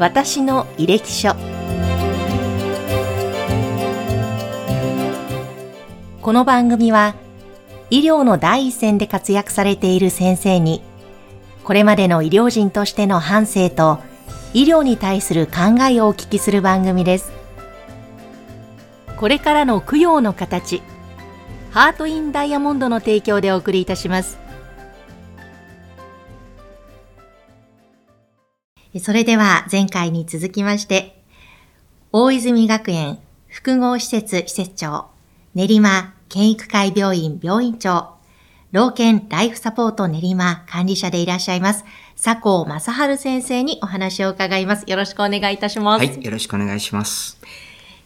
私の履歴書。この番組は医療の第一線で活躍されている先生にこれまでの医療人としての反省と医療に対する考えをお聞きする番組です。これからの供養の形ハートインダイヤモンドの提供でお送りいたします。それでは前回に続きまして、大泉学園複合施設施設長、練馬県育会病院病院長、老犬ライフサポート練馬管理者でいらっしゃいます、佐藤正春先生にお話を伺います。よろしくお願いいたします。はい、よろしくお願いします。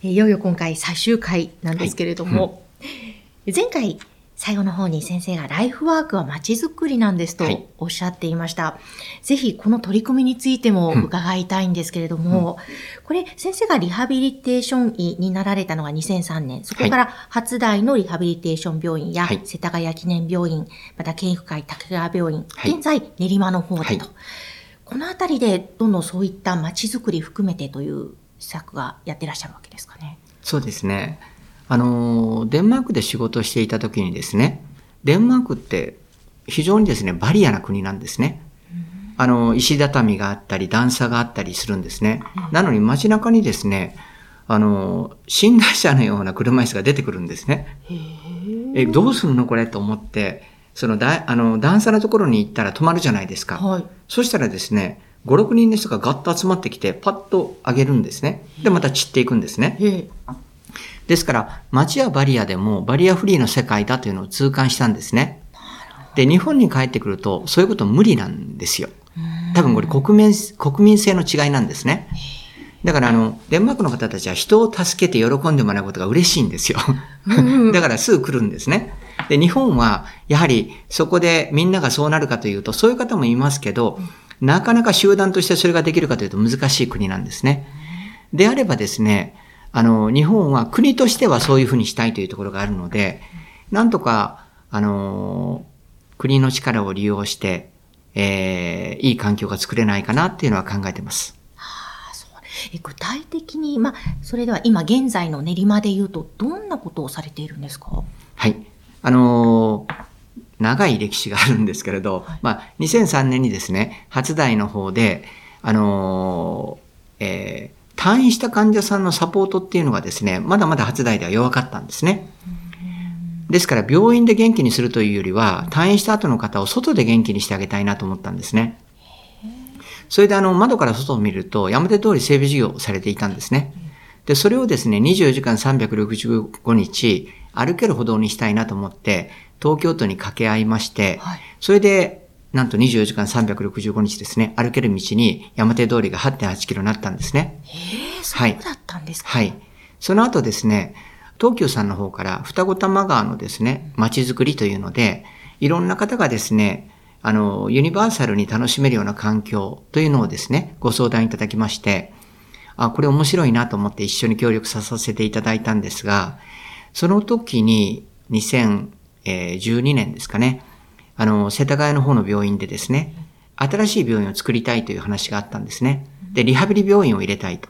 いよいよ今回最終回なんですけれども、はいうん、前回最後の方に先生がライフワークは街づくりなんですとおっしゃっていました。はい、ぜひこの取り組みについても伺いたいんですけれども、うん、これ先生がリハビリテーション医になられたのが2003年、そこから初代のリハビリテーション病院や、はい、世田谷記念病院、また県府会竹川病院、はい、現在練馬の方でと、このあたりでどんどんそういった街づくり含めてという施策がやってらっしゃるわけですかね。そうですね。あの、デンマークで仕事をしていた時にですね、デンマークって非常にですね、バリアな国なんですね。あの、石畳があったり、段差があったりするんですね。なのに街中にですね、あの、寝台車のような車椅子が出てくるんですね。え、どうするのこれ？と思って、そのだ、あの、段差のところに行ったら止まるじゃないですか。はい。そしたらですね、5、6人の人がガッと集まってきて、パッと上げるんですね。で、また散っていくんですね。ですから、街はバリアでもバリアフリーの世界だというのを痛感したんですね。で、日本に帰ってくると、そういうこと無理なんですよ。多分これ国民、国民性の違いなんですね。だからあの、デンマークの方たちは人を助けて喜んでもらうことが嬉しいんですよ。だからすぐ来るんですね。で、日本はやはりそこでみんながそうなるかというと、そういう方もいますけど、なかなか集団としてそれができるかというと難しい国なんですね。であればですね、あの、日本は国としてはそういうふうにしたいというところがあるので、なんとか、あの、国の力を利用して、えー、いい環境が作れないかなっていうのは考えてます。はあ、そうえ具体的に、まあ、それでは今現在の練馬で言うと、どんなことをされているんですか？はい。あの長い歴史があるんですけれど、はい、まあ、2003年にですね、初代の方で、あのえー、退院した患者さんのサポートっていうのがですね、まだまだ初代では弱かったんですね。ですから病院で元気にするというよりは、退院した後の方を外で元気にしてあげたいなと思ったんですね。それであの、窓から外を見ると、山手通り整備事業をされていたんですね。で、それをですね、24時間365日、歩ける歩道にしたいなと思って、東京都に掛け合いまして、それでなんと24時間365日ですね、歩ける道に山手通りが8.8キロになったんですね。へえ、そうだったんですか、はい、はい。その後ですね、東急さんの方から双子玉川のですね、街づくりというので、いろんな方がですね、あの、ユニバーサルに楽しめるような環境というのをですね、ご相談いただきまして、あ、これ面白いなと思って一緒に協力させていただいたんですが、その時に2012年ですかね、あの、世田谷の方の病院でですね、新しい病院を作りたいという話があったんですね。で、リハビリ病院を入れたいと。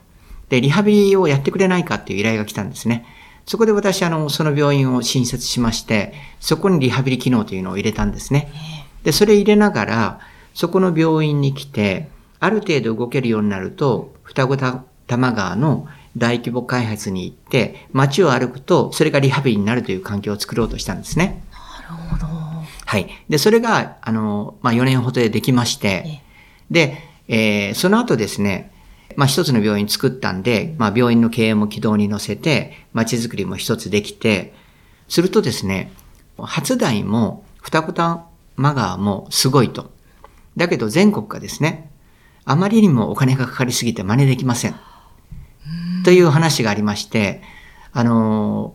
で、リハビリをやってくれないかっていう依頼が来たんですね。そこで私、あの、その病院を新設しまして、そこにリハビリ機能というのを入れたんですね。で、それ入れながら、そこの病院に来て、ある程度動けるようになると、双子玉川の大規模開発に行って、街を歩くと、それがリハビリになるという環境を作ろうとしたんですね。なるほど。はい。で、それが、あの、まあ、4年ほどでできまして、で、えー、その後ですね、まあ、一つの病院作ったんで、まあ、病院の経営も軌道に乗せて、街づくりも一つできて、するとですね、初代も二子玉川もすごいと。だけど全国がですね、あまりにもお金がかかりすぎて真似できません。という話がありまして、あの、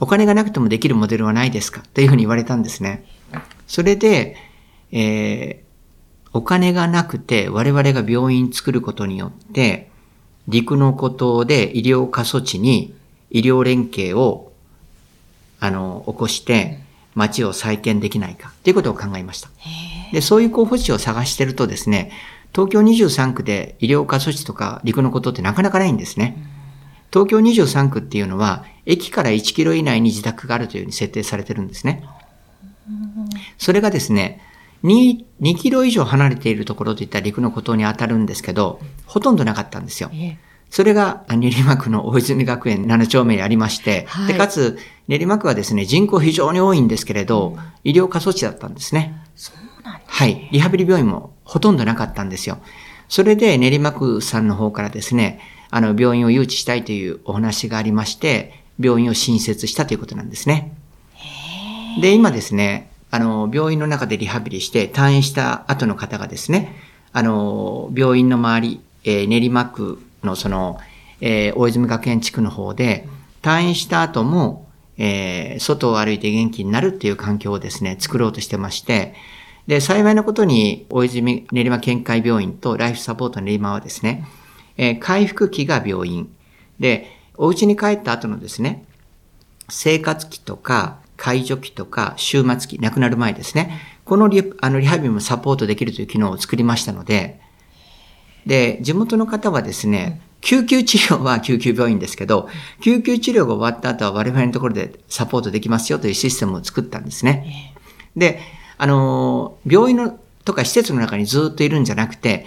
お金がなくてもできるモデルはないですか？というふうに言われたんですね。それで、えー、お金がなくて我々が病院作ることによって、陸の孤島で医療過疎地に医療連携を、あの、起こして、街を再建できないかということを考えました。で、そういう候補地を探してるとですね、東京23区で医療過疎地とか陸のことってなかなかないんですね。東京23区っていうのは、駅から1キロ以内に自宅があるというふうに設定されてるんですね。それがですね、2, 2キロ以上離れているところといったら陸の孤島に当たるんですけど、ほとんどなかったんですよ。それが練馬区の大泉学園7丁目にありまして、はい、で、かつ練馬区はですね、人口非常に多いんですけれど、医療過疎地だったんですね。そうなんです、ね、はい。リハビリ病院もほとんどなかったんですよ。それで練馬区さんの方からですね、あの、病院を誘致したいというお話がありまして、病院を新設したということなんですね。で、今ですね、あの、病院の中でリハビリして退院した後の方がですね、あの、病院の周り、えー、練馬区のその、えー、大泉学園地区の方で、退院した後も、えー、外を歩いて元気になるっていう環境をですね、作ろうとしてまして、で、幸いなことに、大泉練馬県会病院とライフサポート練馬はですね、えー、回復期が病院。で、お家に帰った後のですね、生活期とか、解除期とか、終末期、亡くなる前ですね。このリあのリハビリもサポートできるという機能を作りましたので、で、地元の方はですね、救急治療は救急病院ですけど、救急治療が終わった後は我々のところでサポートできますよというシステムを作ったんですね。で、あの、病院のとか施設の中にずっといるんじゃなくて、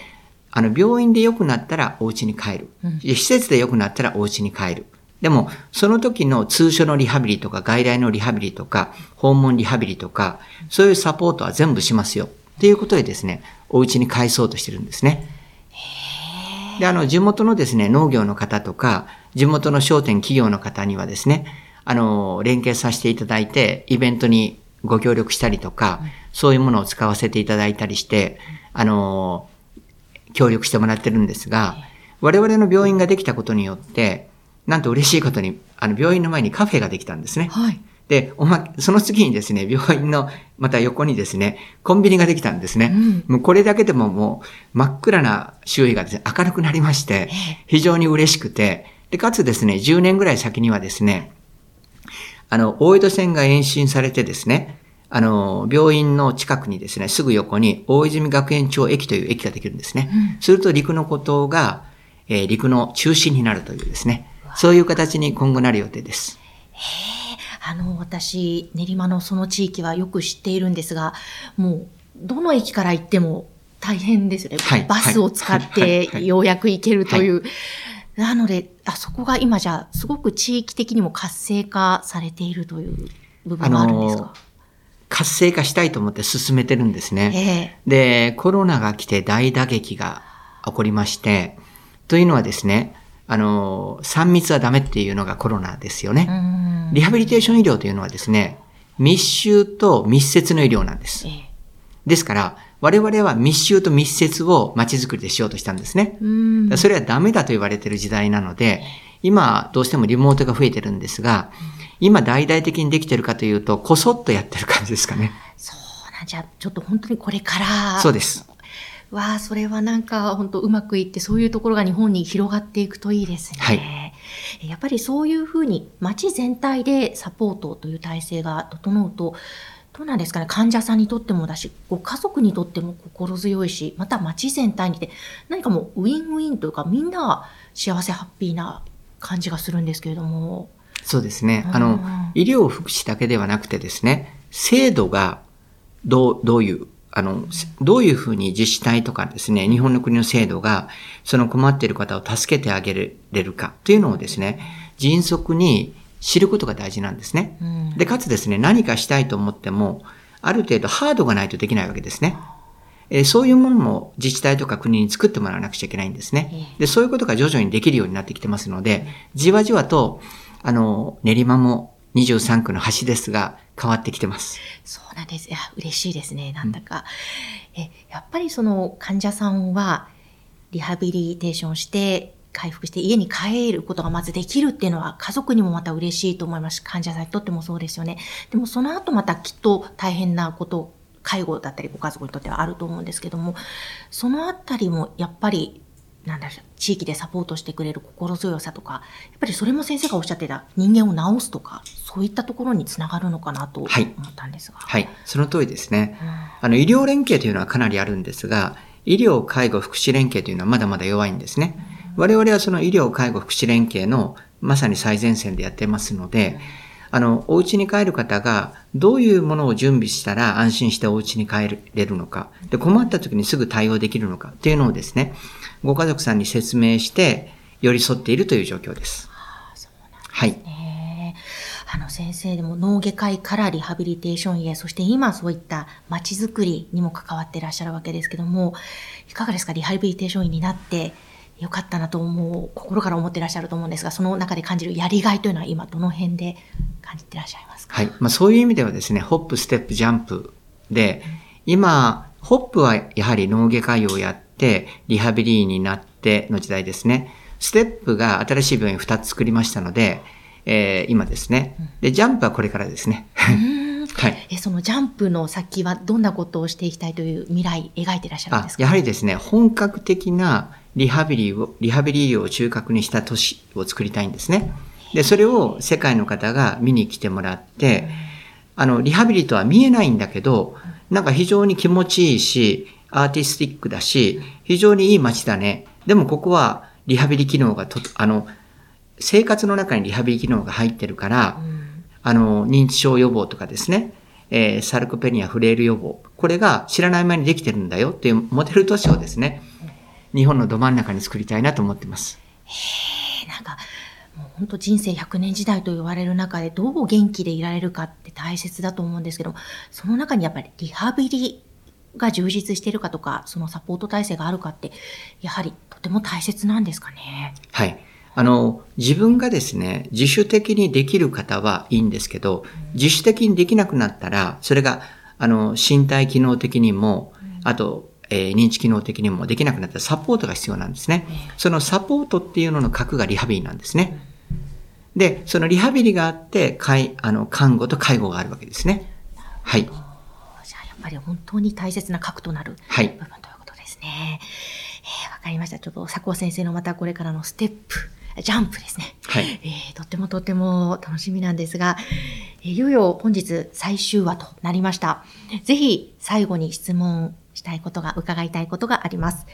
あの、病院で良くなったらお家に帰る。施設で良くなったらお家に帰る。でも、その時の通所のリハビリとか、外来のリハビリとか、訪問リハビリとか、そういうサポートは全部しますよ。っていうことでですね、お家に帰そうとしてるんですね。で、あの、地元のですね、農業の方とか、地元の商店企業の方にはですね、あの、連携させていただいて、イベントにご協力したりとか、そういうものを使わせていただいたりして、あの、協力してもらってるんですが、我々の病院ができたことによって、なんと嬉しいことに、あの、病院の前にカフェができたんですね。はい。で、おま、その次にですね、病院のまた横にですね、コンビニができたんですね。うん、もうこれだけでももう真っ暗な周囲がですね、明るくなりまして、非常に嬉しくて、で、かつですね、10年ぐらい先にはですね、あの、大江戸線が延伸されてですね、あの、病院の近くにですね、すぐ横に大泉学園町駅という駅ができるんですね。うん、すると陸の孤島が、えー、陸の中心になるというですね、そういう形に今後なる予定です。へあの、私、練馬のその地域はよく知っているんですが、もう、どの駅から行っても大変ですね。はい、バスを使ってようやく行けるという。なので、あそこが今じゃすごく地域的にも活性化されているという部分があるんですか？活性化したいと思って進めてるんですね。えー、で、コロナが来て大打撃が起こりまして、というのはですね、あの、3密はダメっていうのがコロナですよね。リハビリテーション医療というのはですね、密集と密接の医療なんです。ですから、我々は密集と密接を街づくりでしようとしたんですね。それはダメだと言われている時代なので、今どうしてもリモートが増えてるんですが、今大々的にできてるかというと、こそっとやってる感じですかね。そうなんじゃ、ちょっと本当にこれから。そうです。わあ、それはなんか本当うまくいって、そういうところが日本に広がっていくといいですね。はい。やっぱりそういうふうに街全体でサポートという体制が整うと、どうなんですかね、患者さんにとってもだし、ご家族にとっても心強いし、また街全体にて、何かもうウィンウィンというか、みんな幸せハッピーな感じがするんですけれども。そうですね。あの、医療福祉だけではなくてですね、制度がどう、どういうあの、どういうふうに自治体とかですね、日本の国の制度が、その困っている方を助けてあげれるかというのをですね、迅速に知ることが大事なんですね。で、かつですね、何かしたいと思っても、ある程度ハードがないとできないわけですね。えそういうものも自治体とか国に作ってもらわなくちゃいけないんですね。で、そういうことが徐々にできるようになってきてますので、じわじわと、あの、練馬も23区の端ですが、変わってきてます。そうなんです。いや、嬉しいですね。なんだか。うん、え、やっぱりその患者さんは、リハビリテーションして、回復して家に帰ることがまずできるっていうのは家族にもまた嬉しいと思います患者さんにとってもそうですよね。でもその後またきっと大変なこと、介護だったりご家族にとってはあると思うんですけども、そのあたりもやっぱりなんだろう、地域でサポートしてくれる心強さとか、やっぱりそれも先生がおっしゃってた人間を治すとか、そういったところにつながるのかなと思ったんですが。はい、はい、その通りですね。うん、あの、医療連携というのはかなりあるんですが、医療、介護、福祉連携というのはまだまだ弱いんですね。我々はその医療、介護、福祉連携のまさに最前線でやってますので、あの、お家に帰る方がどういうものを準備したら安心してお家に帰れるのか、で困った時にすぐ対応できるのかっていうのをですね、ご家族さんに説明して寄り添っているという状況です。はあ、そうなんですね。はいあの先生でも脳外科医からリハビリテーションへ、そして今そういった街づくりにも関わっていらっしゃるわけですけども、いかがですか？リハビリテーション医になってよかったなと思う、心から思っていらっしゃると思うんですが、その中で感じるやりがいというのは今どの辺で感じていらっしゃいますか？はい。まあそういう意味ではですね、ホップ、ステップ、ジャンプで、今、ホップはやはり脳外科医をやって、リハビリになっての時代ですね。ステップが新しい病院2つ作りましたので、えー、今ですね。で、ジャンプはこれからですね。はい、えそのジャンプの先はどんなことをしていきたいという未来描いていらっしゃるんですか？やはりですね、本格的なリハビリを、リハビリ医療を中核にした都市を作りたいんですね。で、それを世界の方が見に来てもらって、あの、リハビリとは見えないんだけど、なんか非常に気持ちいいし、アーティスティックだし、非常にいい街だね。でもここはリハビリ機能がと、あの、生活の中にリハビリ機能が入ってるから、うん、あの、認知症予防とかですね、えー、サルコペニア、フレイル予防、これが知らない間にできてるんだよっていうモデル都市をですね、日本のど真ん中に作りたいなと思ってます。へなんか、もう本当人生100年時代と言われる中でどう元気でいられるかって大切だと思うんですけど、その中にやっぱりリハビリが充実しているかとか、そのサポート体制があるかって、やはりとても大切なんですかね？はい。あの、自分がですね、自主的にできる方はいいんですけど、自主的にできなくなったら、それが、あの、身体機能的にも、あと、えー、認知機能的にもできなくなったらサポートが必要なんですね。そのサポートっていうのの核がリハビリなんですね。で、そのリハビリがあって、介あの看護と介護があるわけですね。はい。じゃあやっぱり本当に大切な核となる部分ということですね。はい、えー、わかりました。ちょっと佐藤先生のまたこれからのステップ、ジャンプですね。はい。えー、とってもとっても楽しみなんですが、いよいよ本日最終話となりました。ぜひ最後に質問したいことが、伺いたいことがあります。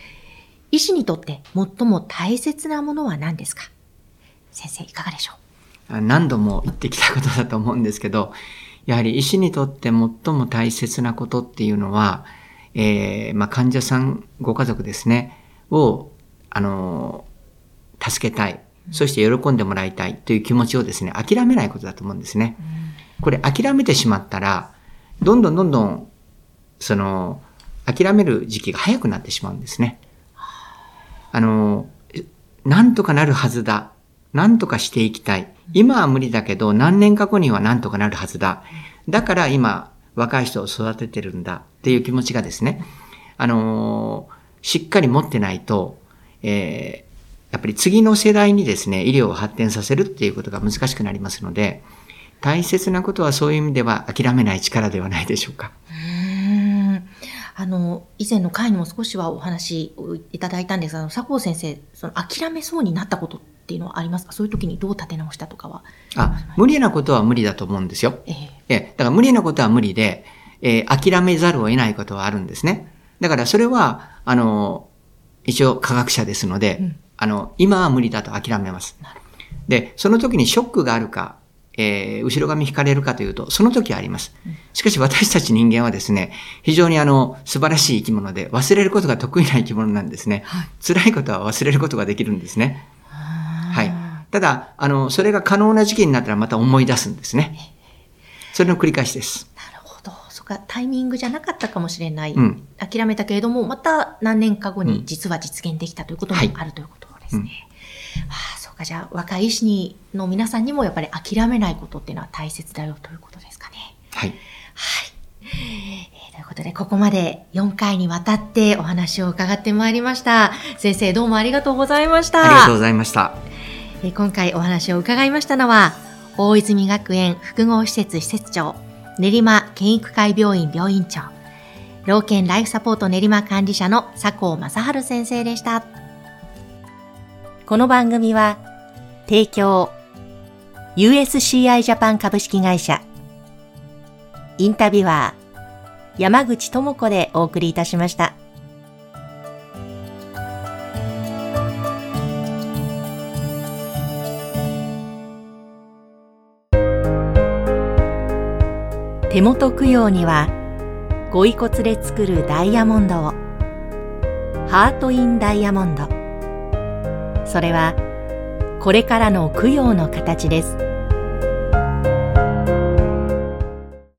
医師にとって最も大切なものは何ですか？先生、いかがでしょう？何度も言ってきたことだと思うんですけど、やはり医師にとって最も大切なことっていうのは、えー、まあ、患者さん、ご家族ですね、を、あの、助けたい。そして喜んでもらいたいという気持ちをですね、諦めないことだと思うんですね。これ諦めてしまったら、どんどんどんどん、その、諦める時期が早くなってしまうんですね。あの、なんとかなるはずだ。なんとかしていきたい。今は無理だけど、何年か後にはなんとかなるはずだ。だから今、若い人を育ててるんだっていう気持ちがですね、あのしっかり持ってないと、えー、やっぱり次の世代にですね、医療を発展させるっていうことが難しくなりますので、大切なことはそういう意味では諦めない力ではないでしょうか。あの、以前の回にも少しはお話をいただいたんですが、佐藤先生、その諦めそうになったことっていうのはありますか？そういう時にどう立て直したとかは？あ、無理なことは無理だと思うんですよ。ええー、だから無理なことは無理で、えー、諦めざるを得ないことはあるんですね。だからそれは、あの、一応科学者ですので、うん、あの、今は無理だと諦めます。で、その時にショックがあるか、えー、後ろ髪引かれるかというと、その時はあります。しかし私たち人間はですね、非常にあの、素晴らしい生き物で、忘れることが得意な生き物なんですね。はい、辛いことは忘れることができるんですね。はい。ただ、あの、それが可能な時期になったらまた思い出すんですね。それの繰り返しです。なるほど。そっか、タイミングじゃなかったかもしれない。うん、諦めたけれども、また何年か後に実は実現できたということもあるということですね。うんあかじゃあ若い医師にの皆さんにもやっぱり諦めないことっていうのは大切だよということですかね。はい。はい。えー、ということで、ここまで4回にわたってお話を伺ってまいりました。先生どうもありがとうございました。ありがとうございました。えー、今回お話を伺いましたのは、大泉学園複合施設施設長、練馬県育会病院病院長、老犬ライフサポート練馬管理者の佐藤正治先生でした。この番組は、提供。USCI ジャパン株式会社。インタビュアー山口智子でお送りいたしました。手元供養にはご遺骨で作るダイヤモンドを。ハート・イン・ダイヤモンド。それはこれからの供養の形です。